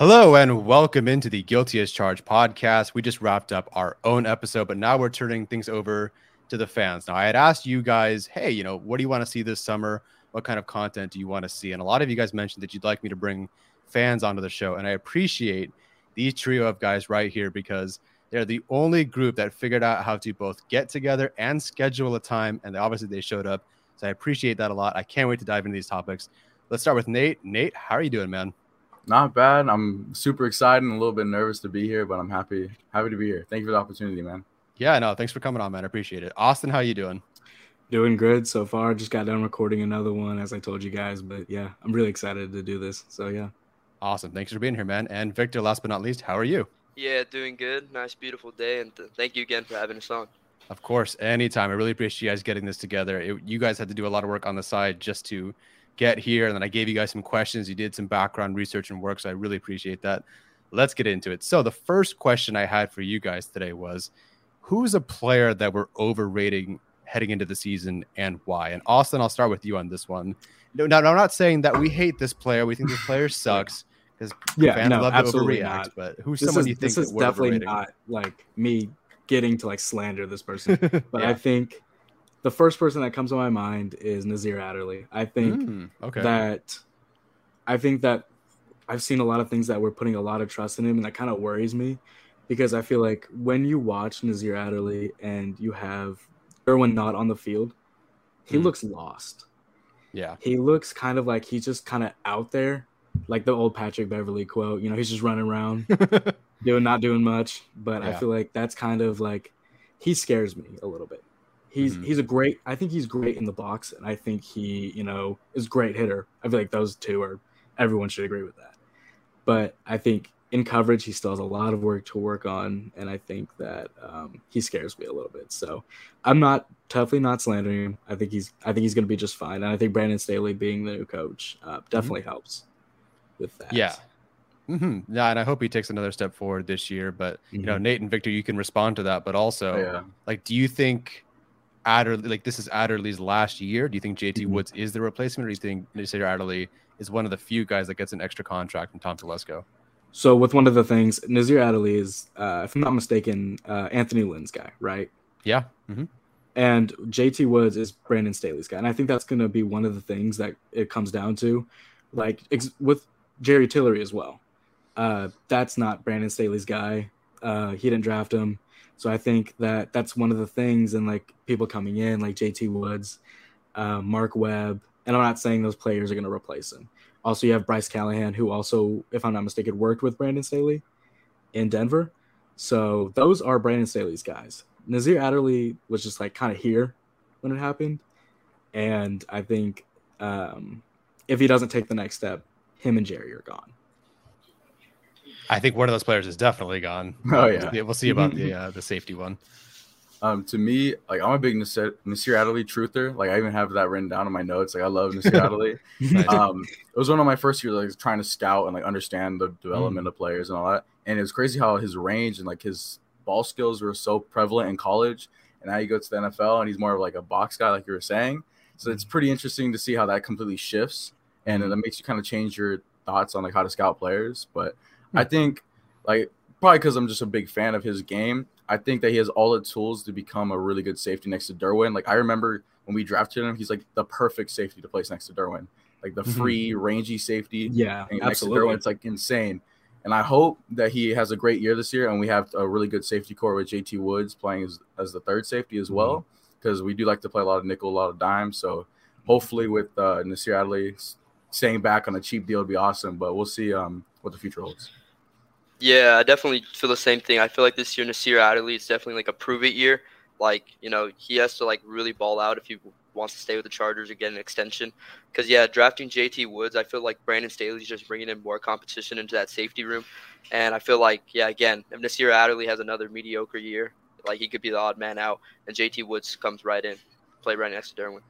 Hello and welcome into the Guilty as Charged podcast. We just wrapped up our own episode, but now we're turning things over to the fans. Now, I had asked you guys, hey, you know, what do you want to see this summer? What kind of content do you want to see? And a lot of you guys mentioned that you'd like me to bring fans onto the show. And I appreciate these trio of guys right here because they're the only group that figured out how to both get together and schedule a time. And obviously they showed up. So I appreciate that a lot. I can't wait to dive into these topics. Let's start with Nate. Nate, how are you doing, man? Not bad. I'm super excited and a little bit nervous to be here, but I'm happy happy to be here. Thank you for the opportunity, man. Yeah, no, thanks for coming on, man. I appreciate it. Austin, how you doing? Doing good so far. Just got done recording another one, as I told you guys. But yeah, I'm really excited to do this. So yeah. Awesome. Thanks for being here, man. And Victor, last but not least, how are you? Yeah, doing good. Nice, beautiful day, and th- thank you again for having us on. Of course, anytime. I really appreciate you guys getting this together. It, you guys had to do a lot of work on the side just to get here. And then I gave you guys some questions. You did some background research and work. So I really appreciate that. Let's get into it. So the first question I had for you guys today was who's a player that we're overrating heading into the season and why? And Austin, I'll start with you on this one. No, no, I'm not saying that we hate this player. We think this player sucks because Yeah, fans no, love to overreact. not. But who's This someone is, you think this is definitely overrating? not like me getting to like slander this person, but Yeah. I think the first person that comes to my mind is Nasir Adderley. I think Mm, okay. that I think that I've seen a lot of things that we're putting a lot of trust in him, and that kind of worries me because I feel like when you watch Nasir Adderley and you have Derwin not on the field, he Hmm. looks lost. yeah. He looks kind of like he's just kind of out there, like the old Patrick Beverley quote. You know, he's just running around, doing not doing much. But I feel like that's kind of like he scares me a little bit. He's Mhm. he's a great. I think he's great in the box, and I think he you know is great hitter. I feel like those two are everyone should agree with that. But I think in coverage he still has a lot of work to work on, and I think that um, he scares me a little bit. So I'm not definitely not slandering him. I think he's I think he's going to be just fine, and I think Brandon Staley being the new coach uh, definitely helps with that. Mm-hmm. Yeah. hmm Yeah, and I hope he takes another step forward this year. But you know, Mhm. Nate and Victor, you can respond to that. But also, Yeah. like, do you think Adderley, like this is Adderley's last year? Do you think JT Mhm. Woods is the replacement, or do you think Nasir Adderley is one of the few guys that gets an extra contract from Tom Telesco? So with one of the things, Nasir Adderley is, uh, if I'm not mistaken, uh, Anthony Lynn's guy, right? Yeah. hmm And JT Woods is Brandon Staley's guy, and I think that's going to be one of the things that it comes down to, like ex- with Jerry Tillery as well. Uh, that's not Brandon Staley's guy. Uh, he didn't draft him, so I think that that's one of the things. And like people coming in, like JT Woods, uh, Mark Webb, and I'm not saying those players are going to replace him. Also, you have Bryce Callahan, who also, if I'm not mistaken, worked with Brandon Staley in Denver. So those are Brandon Staley's guys. Nasir Adderley was just like kind of here when it happened, and I think um, if he doesn't take the next step, him and Jerry are gone. I think one of those players is definitely gone. Oh, yeah. we'll see about the uh, the safety one. Um, to me, like I'm a big Nasir, Nasir Adderley truther. Like I even have that written down in my notes. Like I love Nasir Adderley. Nice. um, it was one of my first years, like trying to scout and like understand the development of players and all that. And it was crazy how his range and like his ball skills were so prevalent in college. And now you go to the NFL and he's more of like a box guy, like you were saying. So it's pretty interesting to see how that completely shifts. and Mhm. it makes you kind of change your thoughts on like how to scout players. But. I think like probably because I'm just a big fan of his game. I think that he has all the tools to become a really good safety next to Derwin. Like I remember when we drafted him, he's like the perfect safety to place next to Derwin, like the Mhm. free, rangy safety. Yeah, And next to absolutely. Derwin, it's like insane. And I hope that he has a great year this year, and we have a really good safety core with JT Woods playing as, as the third safety as well, because we do like to play a lot of nickel, a lot of dime. So hopefully, with uh, Nasir Adderley staying back on a cheap deal, would be awesome. But we'll see um, what the future holds. Yeah, I definitely feel the same thing. I feel like this year Nasir Adderley is definitely like a prove it year. Like you know he has to like really ball out if he wants to stay with the Chargers or get an extension. Because yeah, drafting JT Woods, I feel like Brandon Staley's just bringing in more competition into that safety room, and I feel like yeah, again, if Nasir Adderley has another mediocre year, like he could be the odd man out, and JT Woods comes right in, play right next to Derwin.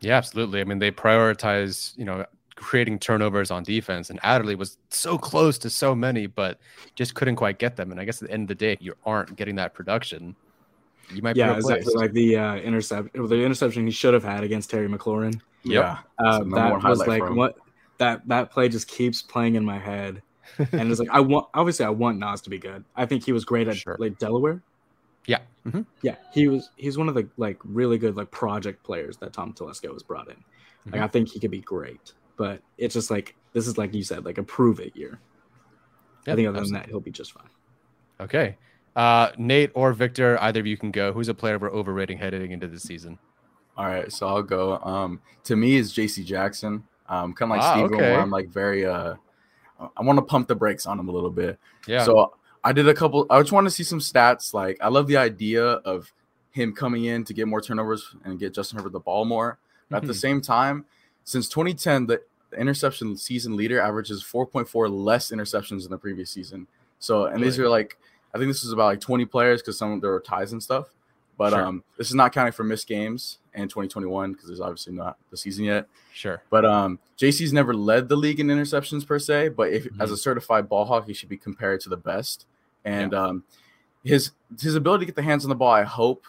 Yeah, absolutely. I mean, they prioritize, you know, creating turnovers on defense, and Adderley was so close to so many, but just couldn't quite get them. And I guess at the end of the day, if you aren't getting that production, you might yeah, be replaced. exactly. Like the uh, intercept, the interception he should have had against Terry McLaurin. Yep. Yeah, Uh, that was like what that that play just keeps playing in my head, and it's like I want obviously I want Nas to be good. I think he was great at Sure. like Delaware. Yeah. Mhm. Yeah, he was. He's one of the like really good like project players that Tom Telesco has brought in. Like Mhm. I think he could be great, but it's just like this is like you said, like a prove it year. Yeah, I think other than that, he'll be just fine. Okay. Uh, Nate or Victor, either of you can go. Who's a player we're overrating heading into the season? All right, so I'll go. Um, to me, is J.C. Jackson. Um, kind of like Ah, Steven, okay. where I'm like very uh, I want to pump the brakes on him a little bit. Yeah. So I did a couple. I just want to see some stats. Like I love the idea of him coming in to get more turnovers and get Justin Herbert the ball more. But at the Mhm. same time, since 2010, the interception season leader averages 4.4 less interceptions than the previous season. So, and these are like, I think this is about like 20 players because some there were ties and stuff. But Sure. um, this is not counting for missed games in 2021 because there's obviously not the season yet. sure. But um, JC's never led the league in interceptions per se, but if Mm-hmm. as a certified ball hawk, he should be compared to the best. And um, his his ability to get the hands on the ball, I hope,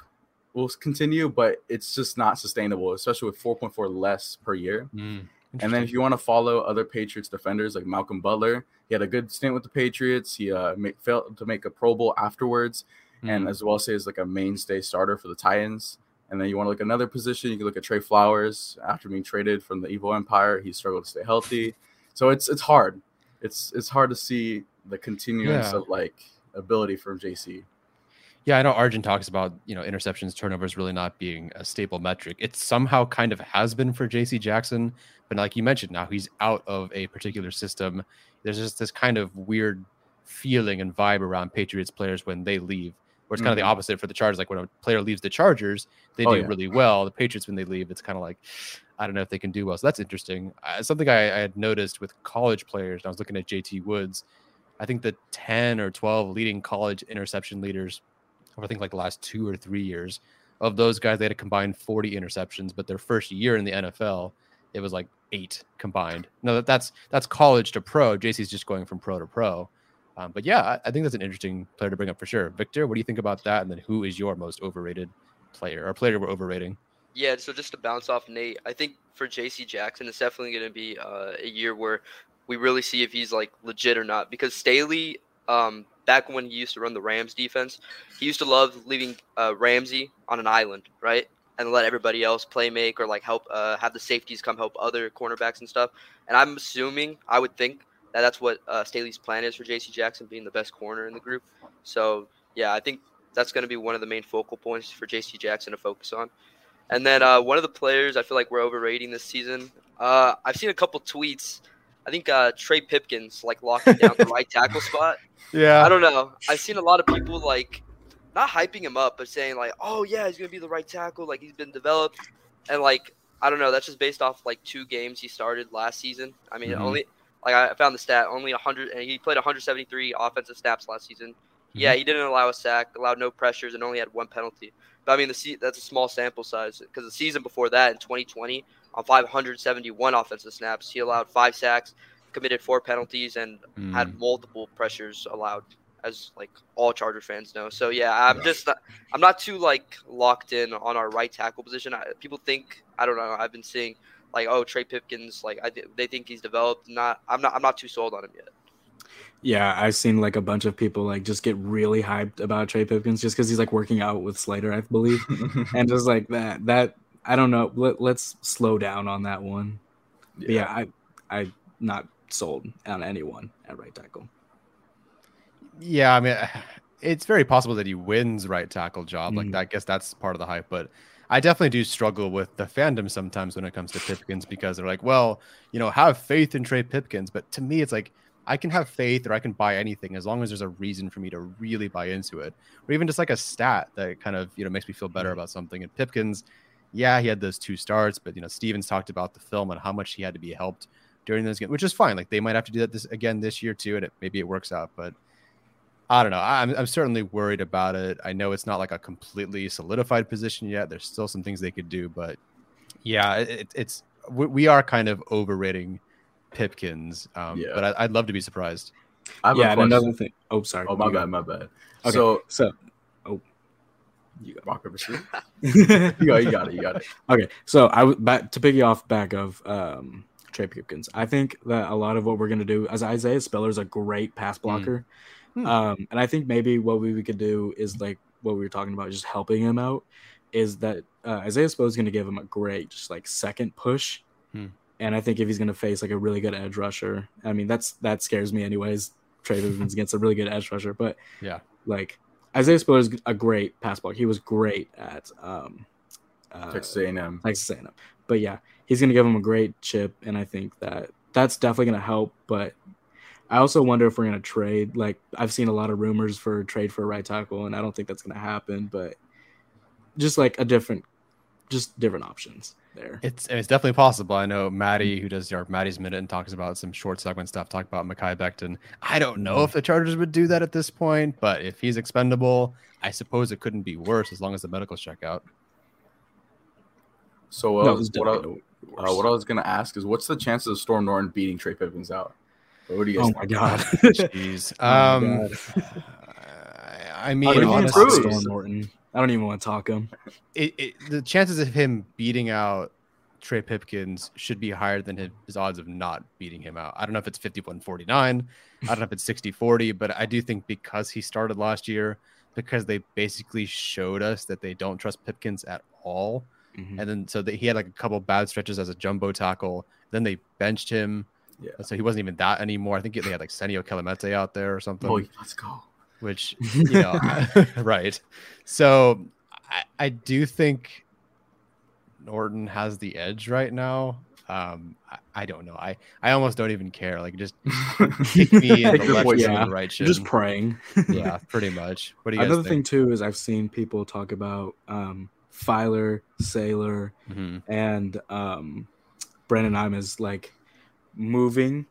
will continue, but it's just not sustainable, especially with 4.4 less per year. Mm, And then if you want to follow other Patriots defenders like Malcolm Butler, he had a good stint with the Patriots. He uh, ma- failed to make a Pro Bowl afterwards, and Mm, as well say is like a mainstay starter for the Titans. And then you want to look at another position, you can look at Trey Flowers after being traded from the Evil Empire. He struggled to stay healthy, so it's it's hard. It's it's hard to see the continuance Yeah. of like ability from JC. Yeah, I know Arjun talks about you know interceptions, turnovers really not being a staple metric. It somehow kind of has been for J.C. Jackson, but like you mentioned, now he's out of a particular system. There's just this kind of weird feeling and vibe around Patriots players when they leave, where it's kind of the Mhm. opposite for the Chargers. Like when a player leaves the Chargers, they Oh, do yeah. really well. The Patriots when they leave, it's kind of like I don't know if they can do well. So that's interesting. Uh, something I, I had noticed with college players. And I was looking at J.T. Woods. I think the 10 or 12 leading college interception leaders I think like the last two or three years of those guys, they had a combined 40 interceptions, but their first year in the NFL, it was like eight combined. No, that, that's that's college to pro. JC's just going from pro to pro. Um, but yeah, I, I think that's an interesting player to bring up for sure. Victor, what do you think about that? And then who is your most overrated player or player we're overrating? Yeah, so just to bounce off Nate, I think for JC Jackson, it's definitely going to be uh, a year where we really see if he's like legit or not. Because Staley, um, back when he used to run the Rams defense, he used to love leaving uh, Ramsey on an island, right? And let everybody else play make or like help uh, have the safeties come help other cornerbacks and stuff. And I'm assuming, I would think that that's what uh, Staley's plan is for JC Jackson being the best corner in the group. So yeah, I think that's going to be one of the main focal points for JC Jackson to focus on. And then uh, one of the players I feel like we're overrating this season. Uh, I've seen a couple tweets. I think uh, Trey Pipkins like locking down the right tackle spot. Yeah. I don't know. I've seen a lot of people like not hyping him up, but saying like, "Oh yeah, he's gonna be the right tackle. Like he's been developed." And like I don't know. That's just based off like two games he started last season. I mean, Mhm. only like I found the stat only 100, and he played 173 offensive snaps last season. Yeah, he didn't allow a sack, allowed no pressures, and only had one penalty. But I mean, the se- that's a small sample size because the season before that in 2020, on 571 offensive snaps, he allowed five sacks, committed four penalties, and Mm. had multiple pressures allowed, as like all Charger fans know. So yeah, I'm just not, I'm not too like locked in on our right tackle position. I, people think I don't know. I've been seeing like oh Trey Pipkins like I th- they think he's developed. Not I'm not I'm not too sold on him yet. Yeah, I've seen like a bunch of people like just get really hyped about Trey Pipkins just because he's like working out with Slater, I believe, and just like that. That I don't know. Let, let's slow down on that one. But yeah, I I not sold on anyone at right tackle. Yeah, I mean, it's very possible that he wins right tackle job. Like Mhm. I guess that's part of the hype, but I definitely do struggle with the fandom sometimes when it comes to Pipkins because they're like, well, you know, have faith in Trey Pipkins. But to me, it's like I can have faith or I can buy anything as long as there's a reason for me to really buy into it, or even just like a stat that kind of you know makes me feel better about something. And Pipkins, yeah, he had those two starts, but you know, Stevens talked about the film and how much he had to be helped during those games, which is fine. Like they might have to do that this again this year too, and it, maybe it works out, but. I don't know. I'm, I'm certainly worried about it. I know it's not like a completely solidified position yet. There's still some things they could do, but yeah, it, it's we, we are kind of overrating Pipkins. Um, Yeah. But I, I'd love to be surprised. I have yeah, a and another thing. Oh, sorry. Oh my You bad, my bad. Okay. So So, you go. rock paper scissors. you got, you got it, you got it. Okay, so I w- back to piggy off back of um, Trey Pipkins. I think that a lot of what we're gonna do, as Isaiah Spiller is a great pass blocker, Hmm. um, and I think maybe what we, we could do is like what we were talking about, just helping him out. Is that uh, Isaiah Spiller's gonna give him a great, just like second push, Hmm. and I think if he's gonna face like a really good edge rusher, I mean that's that scares me anyways. Trey Pipkins against a really good edge rusher, but Yeah. like Isaiah Spiller's a great pass block. He was great at um, uh, Texas A&M. Texas A&M. But yeah, he's gonna give him a great chip, and I think that that's definitely gonna help. But I also wonder if we're gonna trade. Like I've seen a lot of rumors for trade for a right tackle, and I don't think that's gonna happen. But just like a different, just different options there. It's it's definitely possible. I know Maddie, who does our Maddie's Minute and talks about some short segment stuff, talk about Mekhi Becton. I don't know if the Chargers would do that at this point, but if he's expendable, I suppose it couldn't be worse as long as the medicals check out. So uh, No, what, I, uh, what I was gonna ask is, what's the chances of Storm Norton beating Trey Pipkins out? What do you guys Oh think? my god! Jeez. Oh my Um, God. I mean, How did he honestly. Storm Norton. I don't even want to talk him. it, it, the chances of him beating out Trey Pipkins should be higher than his, his odds of not beating him out. I don't know if it's 51 49. I don't know if it's 60 40, but I do think because he started last year, because they basically showed us that they don't trust Pipkins at all. Mhm. And then so that he had like a couple bad stretches as a jumbo tackle. Then they benched him. Yeah. So he wasn't even that anymore. I think they had like Senio Kelemete out there or something Oh, let's go. Which you know right so I, I do think norton has the edge right now um I, I don't know i i almost don't even care like just kick me in the left poison. shin, Yeah. the right shin. Just praying. yeah pretty much what do you Another thing too is I've seen people talk about um, Feiler, Salyer, Mhm. and um, Brenden Jaimes like moving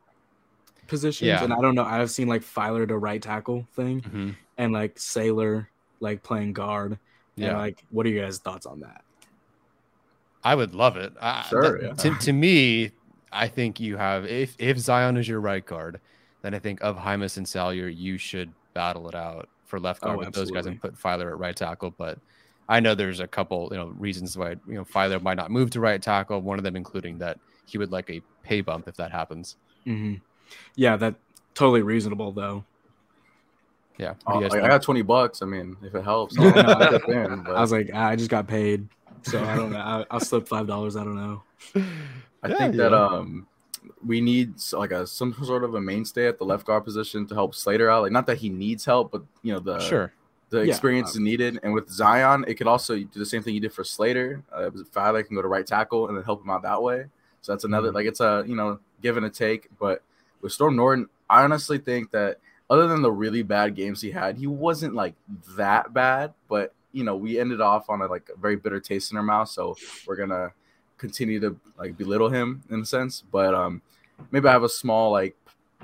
positions, Yeah. and I don't know. I've seen like Feiler to right tackle thing, Mhm. and like Salyer like playing guard. And yeah like, what are you guys' thoughts on that? i would love it I, Sure, that- yeah. to, to me i think you have if if zion is your right guard then i think of Jaimes and Salyer, you should battle it out for left guard Oh, with those guys and put Feiler at right tackle. But I know there's a couple, you know, reasons why you know Feiler might not move to right tackle. One of them including that he would like a pay bump if that happens. hmm Yeah, that totally reasonable though. Yeah, what Oh, like, I got 20 bucks. I mean, if it helps, I'll, no, I'll I- in, but I was like, I just got paid, so I don't know. I, I'll slip five dollars. I don't know. I Yeah, think that yeah. um we need like a some sort of a mainstay at the left guard position to help Slater out. Like not that he needs help, but you know the sure. the Yeah, experience is needed. And with Zion, it could also do the same thing you did for Slater. Uh, Fowler can go to right tackle and then help him out that way. So that's another Mhm. like it's a you know give and a take. But with Storm Norton, I honestly think that other than the really bad games he had, he wasn't like that bad. But you know we ended off on a like a very bitter taste in our mouth. So we're gonna continue to like belittle him in a sense. But um maybe I have a small like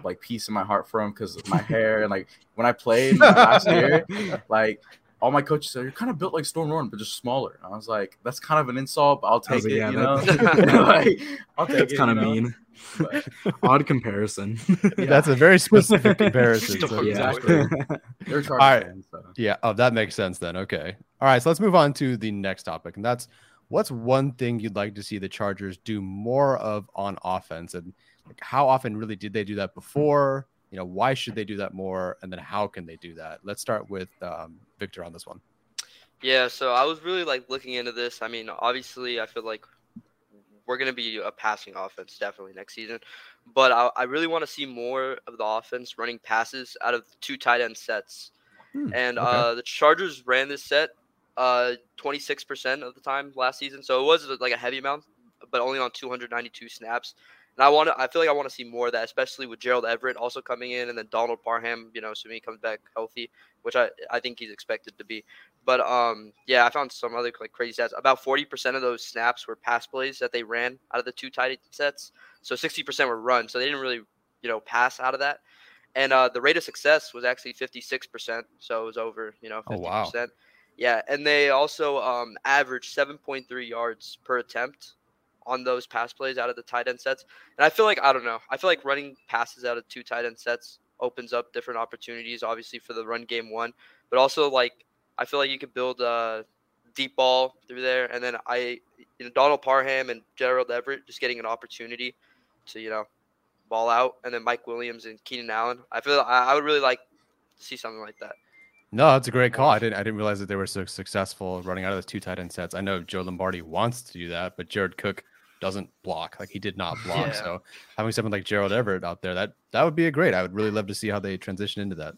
like piece in my heart for him because of my hair and like when I played last year like all my coaches said you're kind of built like Storm Norton, but just smaller. I was like, that's kind of an insult, but I'll I take like, it. yeah, you that- know, like, I'll take That's it. kind of you know? mean. But, Odd comparison. That's a very specific comparison. so- yeah. Exactly. they're All right. fans, so. Yeah. Oh, that makes sense then. Okay. All right. So let's move on to the next topic, and that's what's one thing you'd like to see the Chargers do more of on offense? And like, how often really did they do that before? You know, why should they do that more? And then how can they do that? Let's start with um, Victor on this one. Yeah, so I was really like looking into this. I mean, obviously, I feel like we're going to be a passing offense definitely next season, but I, I really want to see more of the offense running passes out of two tight end sets. Hmm, and okay. uh, the Chargers ran this set uh 26% of the time last season. So it was like a heavy amount, but only on 292 snaps. And I want to, I feel like I want to see more of that, especially with Gerald Everett also coming in, and then Donald Parham, you know, assuming he comes back healthy, which I, I think he's expected to be. But um, yeah, I found some other like crazy stats. About 40% of those snaps were pass plays that they ran out of the two tight sets. So 60% were run. So they didn't really, you know, pass out of that. And uh, the rate of success was actually 56%. So it was over, you know, 50%. Oh, wow. Yeah, and they also um, averaged 7.3 yards per attempt on those pass plays out of the tight end sets. And I feel like I don't know. I feel like running passes out of two tight end sets opens up different opportunities, obviously for the run game one, but also like I feel like you could build a deep ball through there, and then I, you know, Donald Parham and Gerald Everett just getting an opportunity to you know ball out, and then Mike Williams and Keenan Allen. I feel I, I would really like to see something like that. No, that's a great call. I didn't I didn't realize that they were so successful running out of those two tight end sets. I know Joe Lombardi wants to do that, but Jared Cook doesn't block. Like he did not block. Yeah. So having someone like Gerald Everett out there, that that would be a great. I would really love to see how they transition into that.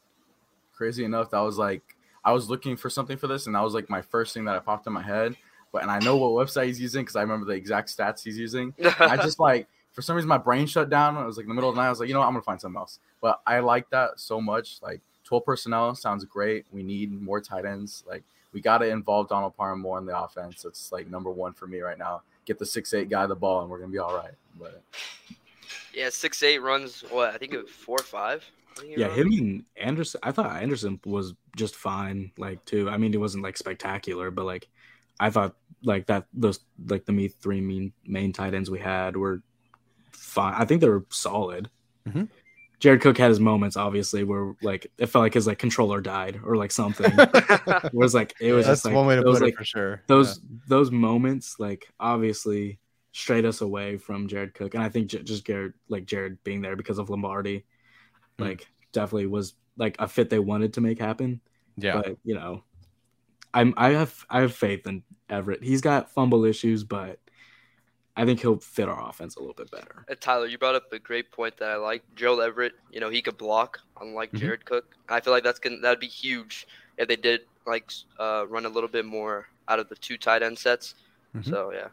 Crazy enough, that was like I was looking for something for this, and that was like my first thing that I popped in my head. But and I know what website he's using because I remember the exact stats he's using. I just like for some reason my brain shut down. I was like in the middle of the night. I was like, you know, what? I'm gonna find something else. But I like that so much. Like 12 personnel sounds great. We need more tight ends. Like we got to involve Donald Parham more in the offense. It's like number one for me right now. Get the six eight guy the ball, and we're gonna be all right. But yeah, six eight runs what I think it was four or five. Yeah, him and Anderson. I thought Anderson was just fine. Like too. I mean, it wasn't like spectacular, but like I thought like that those like the me three main main tight ends we had were fine. I think they were solid. Mm-hmm. Jared Cook had his moments, obviously, where like it felt like his like controller died or like something. it was like it was yeah, just like, one way to put like, it for sure. Those yeah. those moments like obviously strayed us away from Jared Cook, and I think j- just Jared like Jared being there because of Lombardi, mm. like definitely was like a fit they wanted to make happen. Yeah, but you know, I'm I have I have faith in Everett. He's got fumble issues, but I think he'll fit our offense a little bit better. Uh, Tyler, you brought up a great point that I like. Gerald Everett, you know, he could block, unlike mm-hmm. Jared Cook. I feel like that's gonna that'd be huge if they did like uh, run a little bit more out of the two tight end sets. Mm-hmm. So yeah.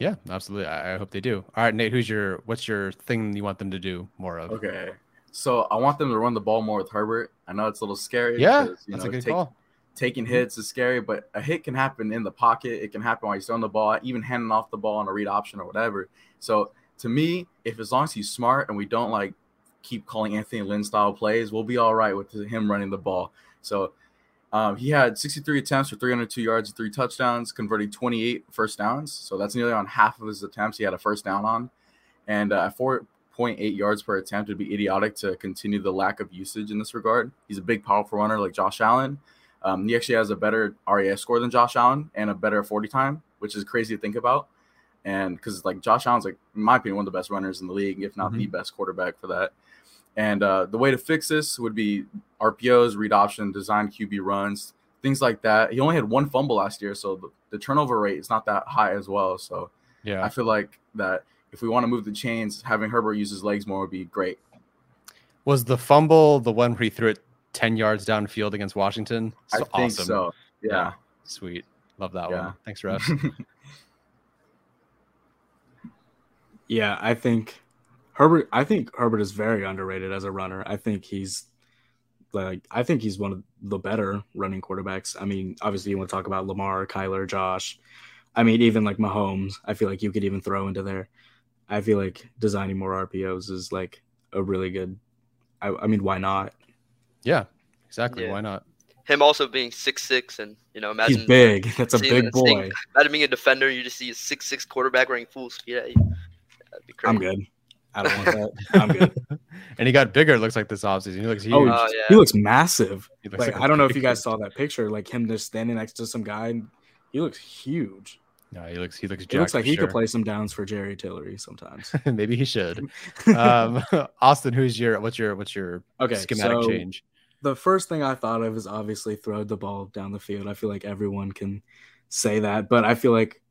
Yeah, absolutely. I, I hope they do. All right, Nate, who's your what's your thing you want them to do more of? Okay. So I want them to run the ball more with Herbert. I know it's a little scary. Yeah, because, that's know, a good take, call taking hits is scary, but a hit can happen in the pocket. It can happen while you're throwing the ball, even handing off the ball on a read option or whatever. So to me, if as long as he's smart and we don't like keep calling Anthony Lynn style plays, we'll be all right with him running the ball. So um, he had 63 attempts for 302 yards and three touchdowns, converting 28 first downs. So that's nearly on half of his attempts he had a first down on. And uh, 4.8 yards per attempt would be idiotic to continue the lack of usage in this regard. He's a big, powerful runner like Josh Allen. Um, he actually has a better RAS score than Josh Allen and a better 40 time, which is crazy to think about. And because like Josh Allen's like, in my opinion, one of the best runners in the league, if not mm-hmm. the best quarterback for that. And uh, the way to fix this would be RPOs, read option, design QB runs, things like that. He only had one fumble last year, so the, the turnover rate is not that high as well. So yeah, I feel like that if we want to move the chains, having Herbert use his legs more would be great. Was the fumble the one where he threw it 10 yards downfield against Washington. So I think awesome. so. Yeah. yeah. Sweet. Love that yeah. one. Thanks, Russ. yeah, I think Herbert I think Herbert is very underrated as a runner. I think he's like I think he's one of the better running quarterbacks. I mean, obviously you want to talk about Lamar, Kyler, Josh. I mean, even like Mahomes, I feel like you could even throw into there. I feel like designing more RPOs is like a really good I, I mean, why not? Yeah, exactly. Yeah. Why not? Him also being six six and you know imagine he's big. That's a big boy. Seeing, imagine being a defender, you just see a six six quarterback running full speed at you. That'd be crazy. I'm good. I don't want that. I'm good. and he got bigger. It looks like this offseason. He looks oh, huge. Oh, yeah. He looks massive. He looks like, like I don't know if you guys saw that picture, like him just standing next to some guy. he looks huge. No, he looks he looks. It looks like he sure. could play some downs for Jerry Tillery sometimes. Maybe he should. um, Austin, who's your what's your what's your Okay, schematic so change? the first thing I thought of is obviously throw the ball down the field. I feel like everyone can say that, but I feel like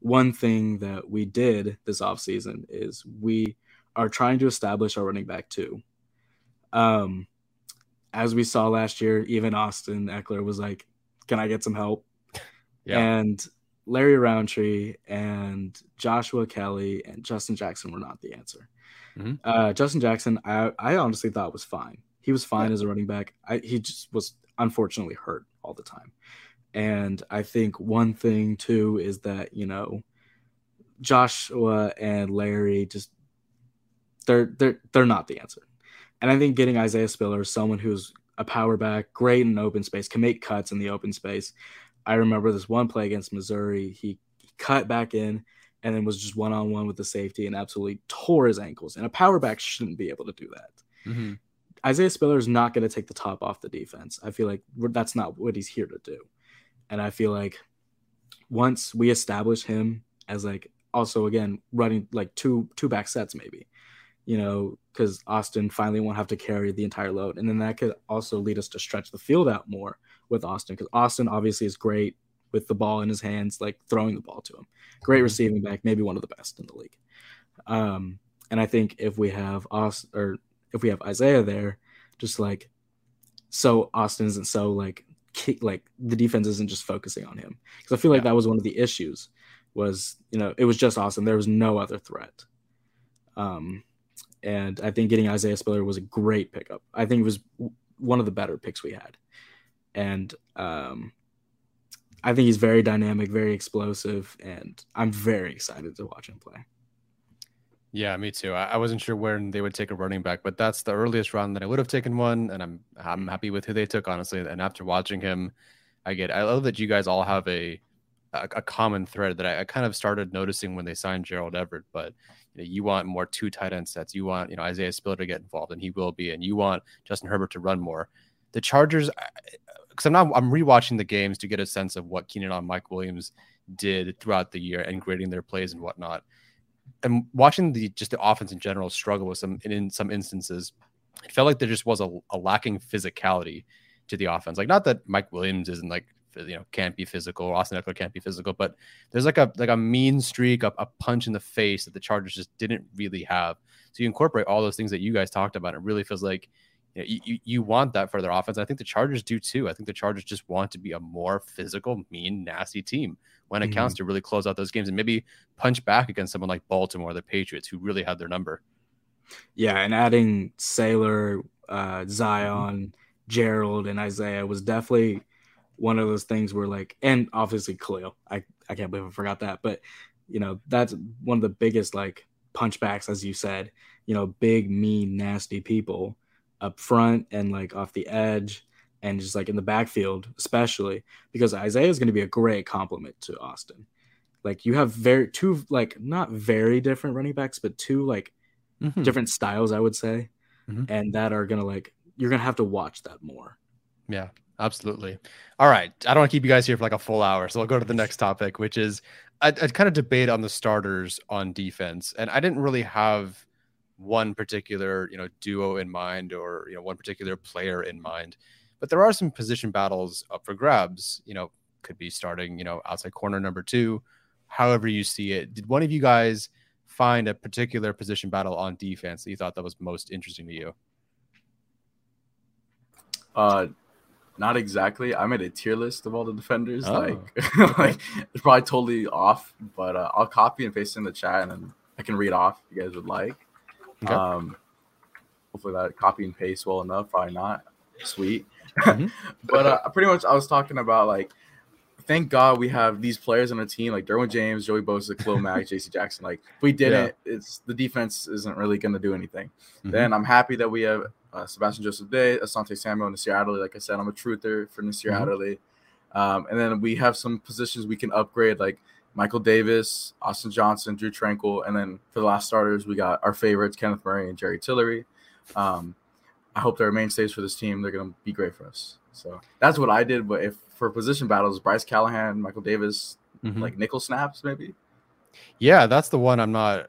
one thing that we did this offseason is we are trying to establish our running back too. Um, as we saw last year, even Austin Ekeler was like, "Can I get some help?" Yeah. And Larry Rountree and Joshua Kelly and Justin Jackson were not the answer. Mhm. Uh, Justin Jackson, I, I honestly thought was fine. He was fine as a running back. I, he just was unfortunately hurt all the time. And I think one thing too is that, you know, Joshua and Larry just they're they're they're not the answer. And I think getting Isaiah Spiller, someone who's a power back, great in open space, can make cuts in the open space. I remember this one play against Missouri. He, he cut back in and then was just one on one with the safety and absolutely tore his ankles. And a power back shouldn't be able to do that. Mhm. Isaiah Spiller is not going to take the top off the defense. I feel like that's not what he's here to do. And I feel like once we establish him as like also again running like two two back sets maybe, you know, because Austin finally won't have to carry the entire load, and then that could also lead us to stretch the field out more with Austin because Austin obviously is great with the ball in his hands, like throwing the ball to him. Great receiving back, maybe one of the best in the league. Um, and I think if we have Austin or if we have Isaiah there, just like so Austin isn't so like ki- like the defense isn't just focusing on him because I feel like Yeah. that was one of the issues was you know it was just Austin there was no other threat. Um, and I think getting Isaiah Spiller was a great pickup. I think it was one of the better picks we had, and um, I think he's very dynamic, very explosive, and I'm very excited to watch him play. Yeah, me too. I, I wasn't sure when they would take a running back, but that's the earliest round that I would have taken one, and I'm I'm happy with who they took, honestly. And after watching him, I get. I love that you guys all have a a, a common thread that I, I kind of started noticing when they signed Gerald Everett. But you, you want more two tight end sets. You want you know Isaiah Spiller to get involved, and he will be, and you want Justin Herbert to run more. The Chargers, because I'm not I'm rewatching the games to get a sense of what Keenan and Mike Williams did throughout the year and grading their plays and whatnot and watching the just the offense in general struggle with some in, some instances, it felt like there just was a, a lacking physicality to the offense. Like not that Mike Williams isn't like you know can't be physical, Austin Ekeler can't be physical, but there's like a like a mean streak, a, a punch in the face that the Chargers just didn't really have. So you incorporate all those things that you guys talked about. It really feels like you, you, you want that for their offense. I think the Chargers do too. I think the Chargers just want to be a more physical, mean, nasty team when it Mhm. counts to really close out those games and maybe punch back against someone like Baltimore, the Patriots, who really had their number. Yeah, and adding Salyer, uh, Zion, Gerald, and Isaiah was definitely one of those things where like, and obviously Khalil. I I can't believe I forgot that, but you know that's one of the biggest like punchbacks, as you said. You know, big, mean, nasty people up front and like off the edge and just like in the backfield, especially because Isaiah is going to be a great complement to Austin. Like you have very two like not very different running backs, but two like different styles, I would say, Mhm. and that are gonna like you're gonna have to watch that more. Yeah, absolutely. All right. I don't want to keep you guys here for like a full hour. So I'll go to the next topic, which is I, I kind of debate on the starters on defense. And I didn't really have one particular, you know, duo in mind or, you know, one particular player in mind. But there are some position battles up for grabs. You know, could be starting, you know, outside corner number two, however you see it. Did one of you guys find a particular position battle on defense that you thought that was most interesting to you? Uh, not exactly. I made a tier list of all the defenders. Oh, Like, like it's probably totally off, but uh, I'll copy and paste in the chat, and then I can read off if you guys would like. Okay. Um, hopefully that copy and paste well enough. Probably not. Sweet. Mhm. but uh, pretty much, I was talking about like, thank God we have these players on the team like Derwin James, Joey Bosa, Khalil Mack, J.C. Jackson. Like, if we didn't, it's the defense isn't really going to do anything. Mhm. Then I'm happy that we have uh, Sebastian Joseph Day, Asante Samuel, Nasir Adderley. Like I said, I'm a truther for Nasir Mhm. Adderley. Um, and then we have some positions we can upgrade, like Michael Davis, Austin Johnson, Drue Tranquill. And then for the last starters, we got our favorites, Kenneth Murray and Jerry Tillery. Um, I hope they're mainstays for this team. They're going to be great for us. So that's what I did. But if for position battles, Bryce Callahan, Michael Davis, Mhm. like nickel snaps maybe. Yeah, that's the one I'm not.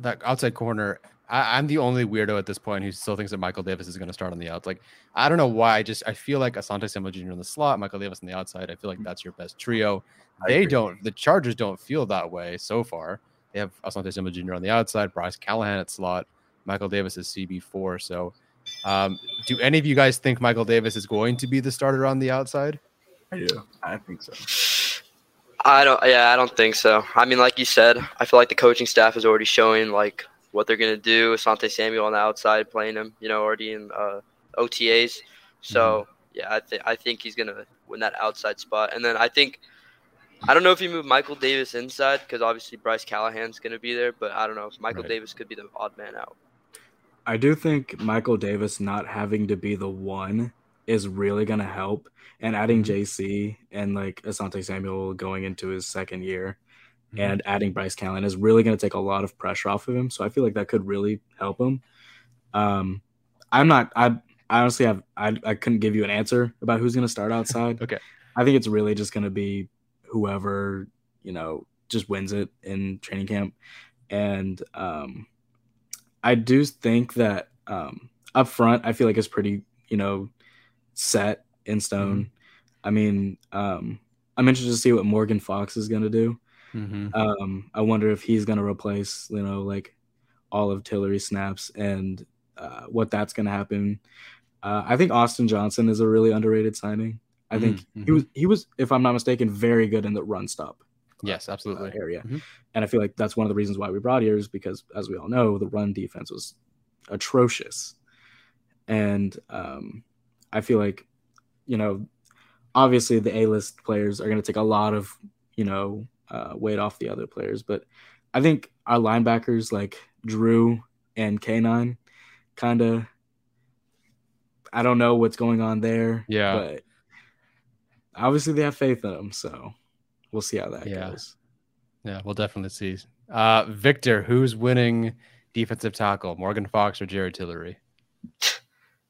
That outside corner, I, I'm the only weirdo at this point who still thinks that Michael Davis is going to start on the out. Like, I don't know why. I just I feel like Asante Samuel Jr. in the slot, Michael Davis on the outside. I feel like that's your best trio. They don't. The Chargers don't feel that way so far. They have Asante Samuel Jr. on the outside, Bryce Callahan at slot, Michael Davis is CB four. So, um, do any of you guys think Michael Davis is going to be the starter on the outside? I do. I think so. I don't. Yeah, I don't think so. I mean, like you said, I feel like the coaching staff is already showing like what they're gonna do. Asante Samuel on the outside playing him, you know, already in uh, OTAs. So yeah, I think I think he's gonna win that outside spot. And then I think I don't know if you move Michael Davis inside because obviously Bryce Callahan's gonna be there, but I don't know if Michael Right. Davis could be the odd man out. I do think Michael Davis not having to be the one is really going to help. And adding Mhm. JC and like Asante Samuel going into his second year Mhm. and adding Bryce Callahan is really going to take a lot of pressure off of him. So I feel like that could really help him. Um, I'm not, I, I honestly have, I, I couldn't give you an answer about who's going to start outside. Okay. I think it's really just going to be whoever, you know, just wins it in training camp. And, um, I do think that um, up front, I feel like it's pretty, you know, set in stone. I mean, um, I'm interested to see what Morgan Fox is going to do. Mhm. Um, I wonder if he's going to replace, you know, like all of Tillery's snaps and uh, what that's going to happen. Uh, I think Austin Johnson is a really underrated signing. I think Mhm, he was he was, if I'm not mistaken, very good in the run stop Yes, uh, absolutely. area. Mhm. And I feel like that's one of the reasons why we brought here is because, as we all know, the run defense was atrocious. And um, I feel like, you know, obviously the A list players are going to take a lot of, you know, uh, weight off the other players. But I think our linebackers like Drew and K9 kind of, I don't know what's going on there. Yeah. But obviously they have faith in them. So we'll see how that Yeah. goes. Yeah, we'll definitely see. Uh, Victor, who's winning defensive tackle, Morgan Fox or Jared Tillery?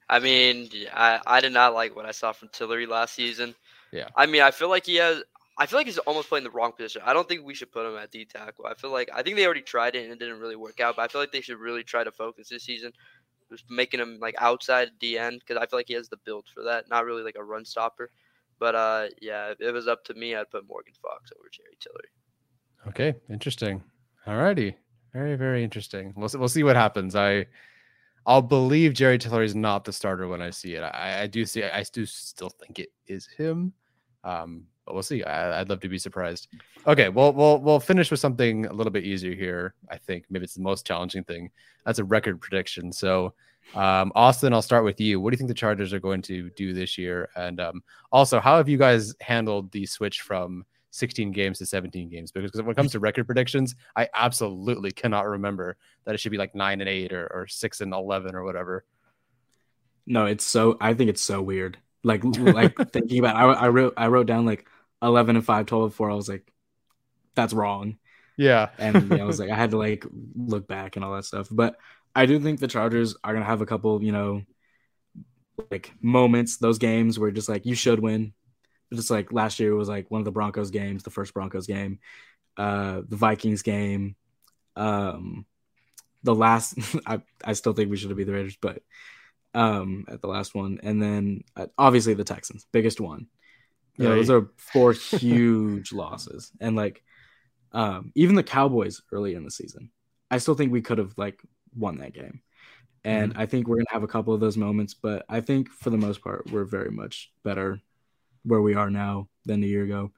I mean, I, I did not like what I saw from Tillery last season. Yeah. I mean, I feel like he has. I feel like he's almost playing the wrong position. I don't think we should put him at D tackle. I feel like I think they already tried it and it didn't really work out. But I feel like they should really try to focus this season, just making him like outside D end because I feel like he has the build for that. Not really like a run stopper. But uh, yeah, if it was up to me, I'd put Morgan Fox over Jerry Tillery. Okay, interesting. All righty, very very interesting. We'll see- we'll see what happens. I I'll believe Jerry Tillery is not the starter when I see it. I, I do see. I do still think it is him. Um, but we'll see. I, I'd love to be surprised. Okay, well, we'll we'll finish with something a little bit easier here. I think maybe it's the most challenging thing. That's a record prediction. So, um, Austin, I'll start with you. What do you think the Chargers are going to do this year? And um, also, how have you guys handled the switch from 16 games to 17 games? Because when it comes to record predictions, I absolutely cannot remember that it should be like nine and eight or, or six and 11 or whatever. No, it's so. I think it's so weird. Like, like thinking about. I, I wrote. I wrote down like eleven and five, 12 and four. I was like, that's wrong. Yeah. And I was like, I had to like look back and all that stuff. But I do think the Chargers are gonna have a couple, you know, like moments. Those games where just like you should win. Just like last year was like one of the Broncos games, the first Broncos game, uh, the Vikings game, um, the last. I I still think we should have beat the Raiders, but um at the last one. And then uh, obviously the texans biggest one. Know, Right. those are four huge losses. And like um even the cowboys early in the season i still think we could have like won that game. And i think we're gonna have a couple of those moments but i think for the most part we're very much better where we are now than a year ago.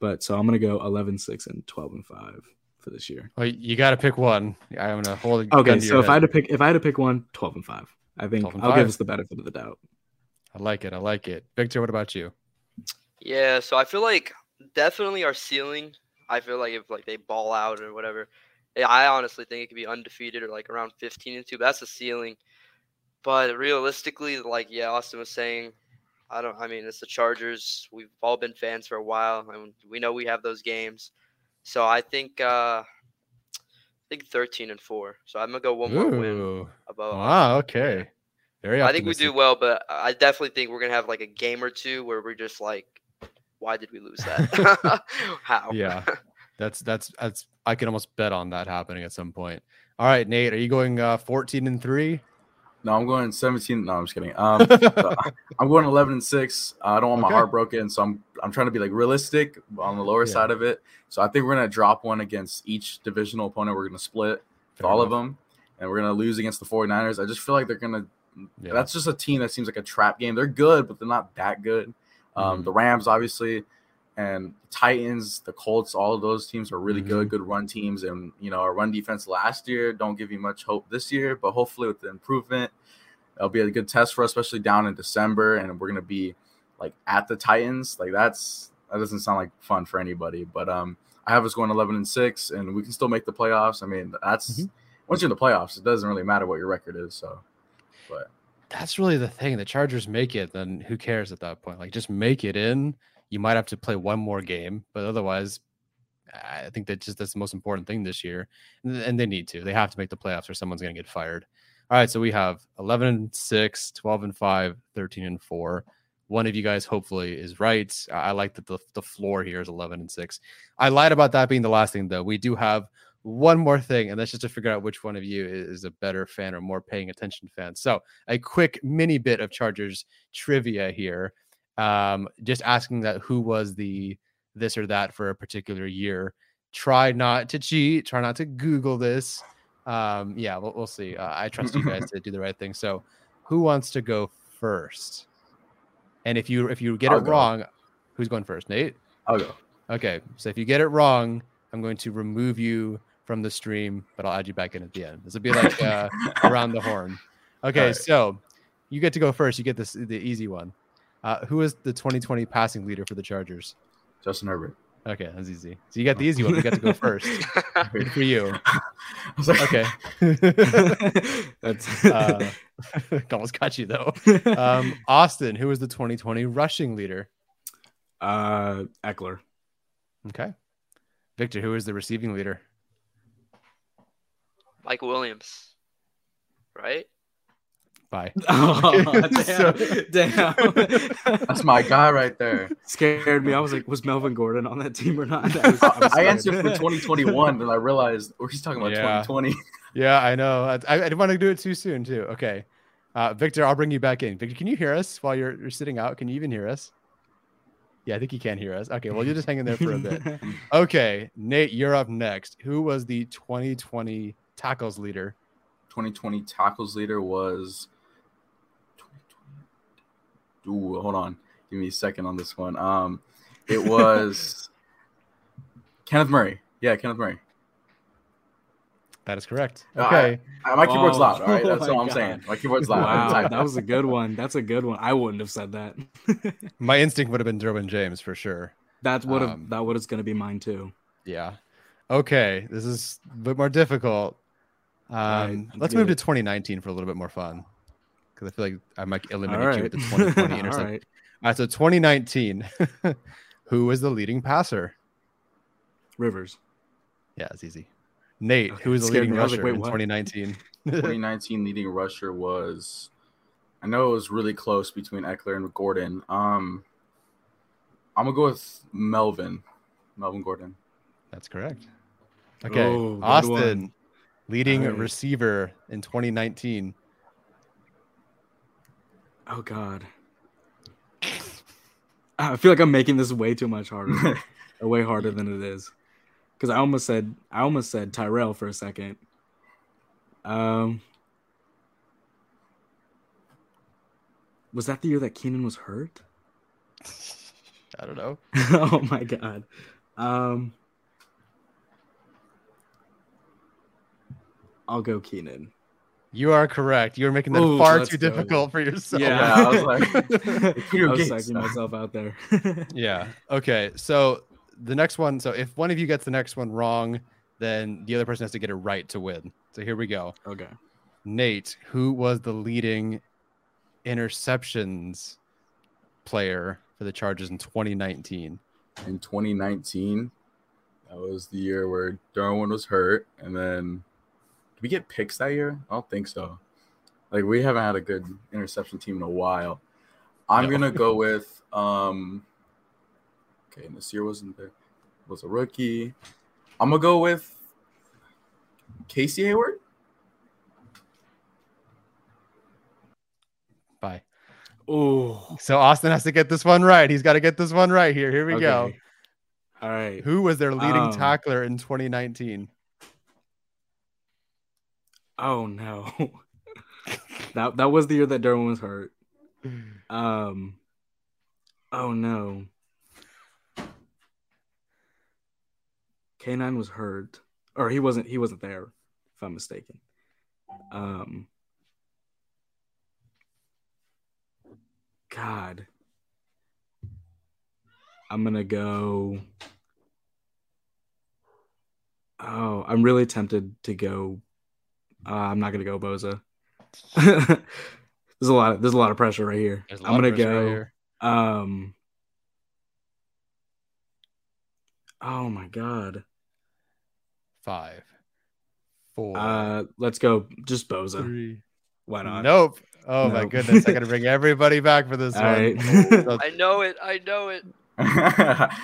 But so i'm gonna go 11 6 and 12 and 5 for this year. Well, you got to pick one. I'm gonna hold. a okay so if i had to pick if i had to pick one 12 and 5 i think 12 and i'll 5. give us the benefit of the doubt I like it. I like it. Victor, what about you? Yeah, so I feel like definitely our ceiling. I feel like if like they ball out or whatever, I honestly think it could be undefeated or like around 15 and two. But that's the ceiling. But realistically, like yeah, Austin was saying, I don't. I mean, it's the Chargers. We've all been fans for a while, and we know we have those games. So I think uh I think 13 and four. So I'm gonna go one more win above. Wow. Okay. Very. I think we do well, but I definitely think we're gonna have like a game or two where we're just like why did we lose that? How? Yeah. That's that's that's I can almost bet on that happening at some point. All right, Nate, are you going uh 14 and 3? No, I'm going 17. No, I'm just kidding. Um, so I'm going 11 and six. I don't want my heart broken, so I'm I'm trying to be like realistic on the lower Yeah. side of it. So I think we're gonna drop one against each divisional opponent. We're gonna split all of them, and we're gonna lose against the 49ers. I just feel like they're gonna. Yeah. That's just a team that seems like a trap game. They're good, but they're not that good. Um, Mhm. The Rams, obviously, and Titans, the Colts, all of those teams are really Mhm. good, good run teams. And you know, our run defense last year don't give you much hope this year, but hopefully with the improvement, it'll be a good test for us, especially down in December. And we're gonna be like at the Titans. Like that's that doesn't sound like fun for anybody. But um, I have us going 11 and six, and we can still make the playoffs. I mean, that's Mhm. once you're in the playoffs, it doesn't really matter what your record is. So, but That's really the thing. The Chargers make it, then who cares at that point? Like just make it in. You might have to play one more game, but otherwise I think that just that's the most important thing this year. And, they need to. They have to make the playoffs or someone's going to get fired. All right, so we have 11 and 6, 12 and 5, 13 and 4. One of you guys hopefully is right. I like that the, the floor here is 11 and 6. I lied about that being the last thing though. We do have one more thing, and that's just to figure out which one of you is a better fan or more paying attention fan. So, a quick mini bit of Chargers trivia here. Um, just asking that who was the this or that for a particular year. Try not to cheat. Try not to Google this. Um, yeah, we'll, we'll see. Uh, I trust you guys to do the right thing. So, who wants to go first? And if you if you get I'll it go. wrong, who's going first? Nate. I'll go. Okay, so if you get it wrong, I'm going to remove you from the stream, but I'll add you back in at the end. This will be like uh, around the horn. Okay, Alright. so you get to go first. You get this the easy one. Uh, who is the 2020 passing leader for the Chargers? Justin Herbert. Okay, that's easy. So you got the easy one. You got to go first. Good for you. I was like, Okay. That's uh, almost got you though. Um, Austin, who is the 2020 rushing leader? uh, Ekeler. Okay. Victor, who is the receiving leader? Mike Williams, right? Bye. Oh, damn. So- damn. that's my guy right there. Scared me. I was like, was Melvin Gordon on that team or not? I, was, I, was I scared. answered for 2021, and I realized oh, he's talking about Yeah. 2020. Yeah, I know. I, I didn't want to do it too soon, too. Okay. Uh, Victor, I'll bring you back in. Victor, can you hear us while you're, you're sitting out? Can you even hear us? Yeah, I think you can hear us. Okay, well, you're just hang in there for a bit. Okay, Nate, you're up next. Who was the 2020 tackles leader? 2020 tackles leader was. 2020. Ooh, hold on. Give me a second on this one. Um, it was Kenneth Murray. Yeah, Kenneth Murray. That is correct. Uh, Okay. Uh, my keyboard's Oh, loud. All right, oh that's my all I'm God. saying. My keyboard's loud. Wow, that was a good one. That's a good one. I wouldn't have said that. My instinct would have been Derwin James for sure. That's what Um, that what it's gonna be mine too. Yeah. Okay. This is a bit more difficult. Um, right, let's let's move get to 2019 for a little bit more fun because I feel like I might eliminate All you right. with the 2020 All intercept. right. All right. So 2019, who was the leading passer? Rivers. Yeah, it's easy. Nate, Okay, who was the leading me. I was rusher like, wait, in 2019? 2019 leading rusher was. I know it was really close between Ekeler and Gordon. Um, I'm gonna go with Melvin. Melvin Gordon. That's correct. Okay. Oh, Austin, leading All right. receiver in 2019. Oh God. I feel like I'm making this way too much harder, way harder than it is. Because I almost said I almost said Tyrell for a second. Um, was that the year that Keenan was hurt? I don't know. oh my God. Um, I'll go Keenan. You are correct. You are making that Ooh, far too go. difficult for yourself. Yeah. Yeah, I was like, I Peter was Gates. psyching myself out there. Yeah. Okay. So the next one. So if one of you gets the next one wrong, then the other person has to get it right to win. So here we go. okay. Nate, who was the leading interceptions player for the Chargers in 2019? in 2019. That was the year where Derwin was hurt, and then did we get picks that year? I don't think so. Like we haven't had a good interception team in a while. I'm No. gonna go with um Okay, this year wasn't there. Was a rookie. I'm gonna go with Casey Hayward. Bye. Oh, So Austin has to get this one right. He's got to get this one right here. Here we go. All right. Who was their leading Um, tackler in 2019? Oh no. that that was the year that Derwin was hurt. Um. Oh no. K9 was hurt, or he wasn't. He wasn't there, if I'm mistaken. Um. God. I'm gonna go. Oh, I'm really tempted to go. Uh, I'm not gonna go Bosa. there's a lot. Of, there's a lot of pressure right here. There's a I'm gonna pressure right go. here. Um. Oh my god. Five, four, Uh, let's go. Just Bosa. three. Why not? Nope. Oh my goodness! I got to bring everybody back for this All one. right. I know it. I know it.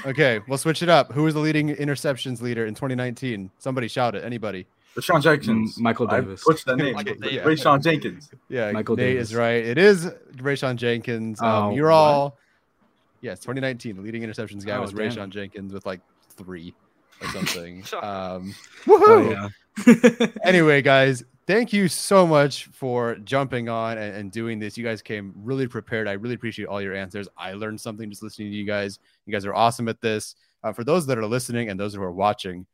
okay, we'll switch it up. Who was the leading interceptions leader in 2019? Somebody shout it. Anybody? Rayshawn Jenkins. Michael Davis. What's that name. Michael Ray Davis. Rayshawn Jenkins. Yeah, Michael Nate Davis. is right. It is Rayshawn Jenkins. Um, Oh, you're what? all yes. 2019, the leading interceptions guy Oh, was damn. Rayshawn Jenkins with like three or something. Sorry. um, Oh, woohoo! yeah. anyway, guys, thank you so much for jumping on and, and doing this. You guys came really prepared. I really appreciate all your answers. I learned something just listening to you guys. You guys are awesome at this. Uh, for those that are listening and those who are watching,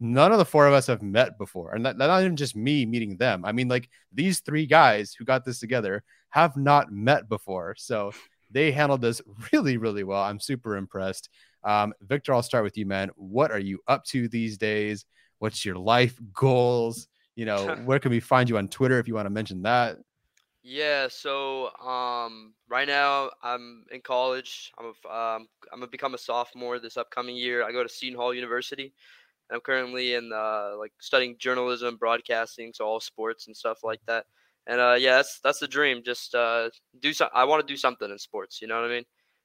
none of the four of us have met before. And that, not even just me meeting them. I mean, like these three guys who got this together have not met before. So they handled this really, really well. I'm super impressed. Um, Victor, I'll start with you, man. What are you up to these days? What's your life goals? You know, where can we find you on Twitter if you want to mention that? Yeah, so um, right now I'm in college. I'm a, um, I'm gonna become a sophomore this upcoming year. I go to Seton Hall University. I'm currently in uh, like studying journalism, broadcasting, so all sports and stuff like that. And uh, yeah, that's that's the dream. Just uh, do some. I want to do something in sports. You know what I mean?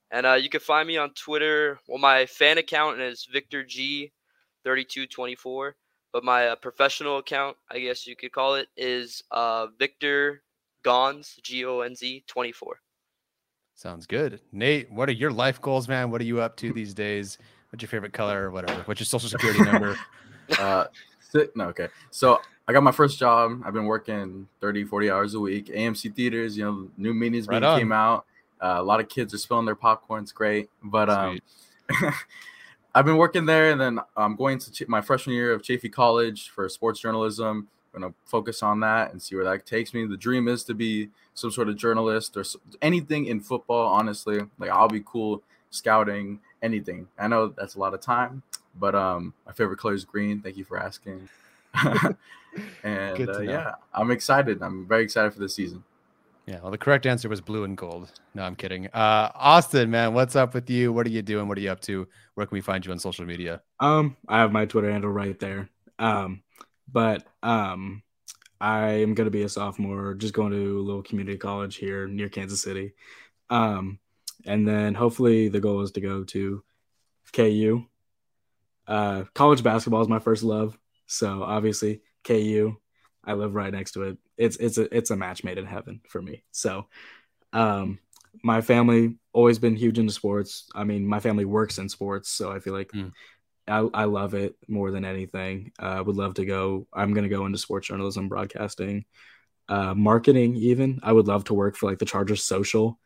And uh, you can find me on Twitter. Well, my fan account is Victor G, thirty two twenty four. But my uh, professional account, I guess you could call it, is uh, Victor Gonz, G O N Z 24. Sounds good. Nate, what are your life goals, man? What are you up to these days? What's your favorite color or whatever? What's your social security number? Uh, no, okay. So I got my first job. I've been working 30, 40 hours a week. AMC theaters, you know, new minions Right being came out. Uh, a lot of kids are spilling their popcorn. It's great. But um, I've been working there, and then I'm going to Ch- my freshman year of Chaffey College for sports journalism. I'm gonna focus on that and see where that takes me. The dream is to be some sort of journalist or anything in football. Honestly, like I'll be cool scouting anything. I know that's a lot of time, but um, my favorite color is green. Thank you for asking. and Good to uh, yeah, I'm excited. I'm very excited for this season. Yeah, well, the correct answer was blue and gold. No, I'm kidding. Uh, Austin, man, what's up with you? What are you doing? What are you up to? Where can we find you on social media? Um, I have my Twitter handle right there. Um, but um, I am gonna be a sophomore, just going to a little community college here near Kansas City. Um, and then hopefully the goal is to go to KU. Uh, college basketball is my first love, so obviously KU. I live right next to it. It's it's a it's a match made in heaven for me. So, um, my family always been huge into sports. I mean, my family works in sports, so I feel like Mm. I, I love it more than anything. I uh, would love to go. I'm going to go into sports journalism, broadcasting, uh, marketing. Even I would love to work for like the Chargers Social.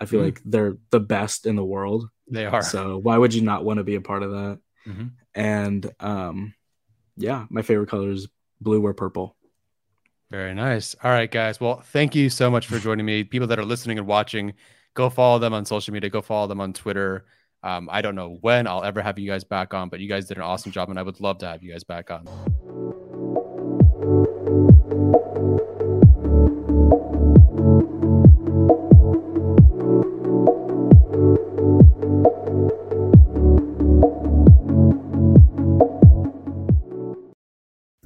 I feel Mm. like they're the best in the world. They are. So why would you not want to be a part of that? Mhm. And um, yeah, my favorite color is blue or purple. Very nice. All right, guys. Well, thank you so much for joining me. People that are listening and watching, go follow them on social media. Go follow them on Twitter. Um, I don't know when I'll ever have you guys back on, but you guys did an awesome job, and I would love to have you guys back on.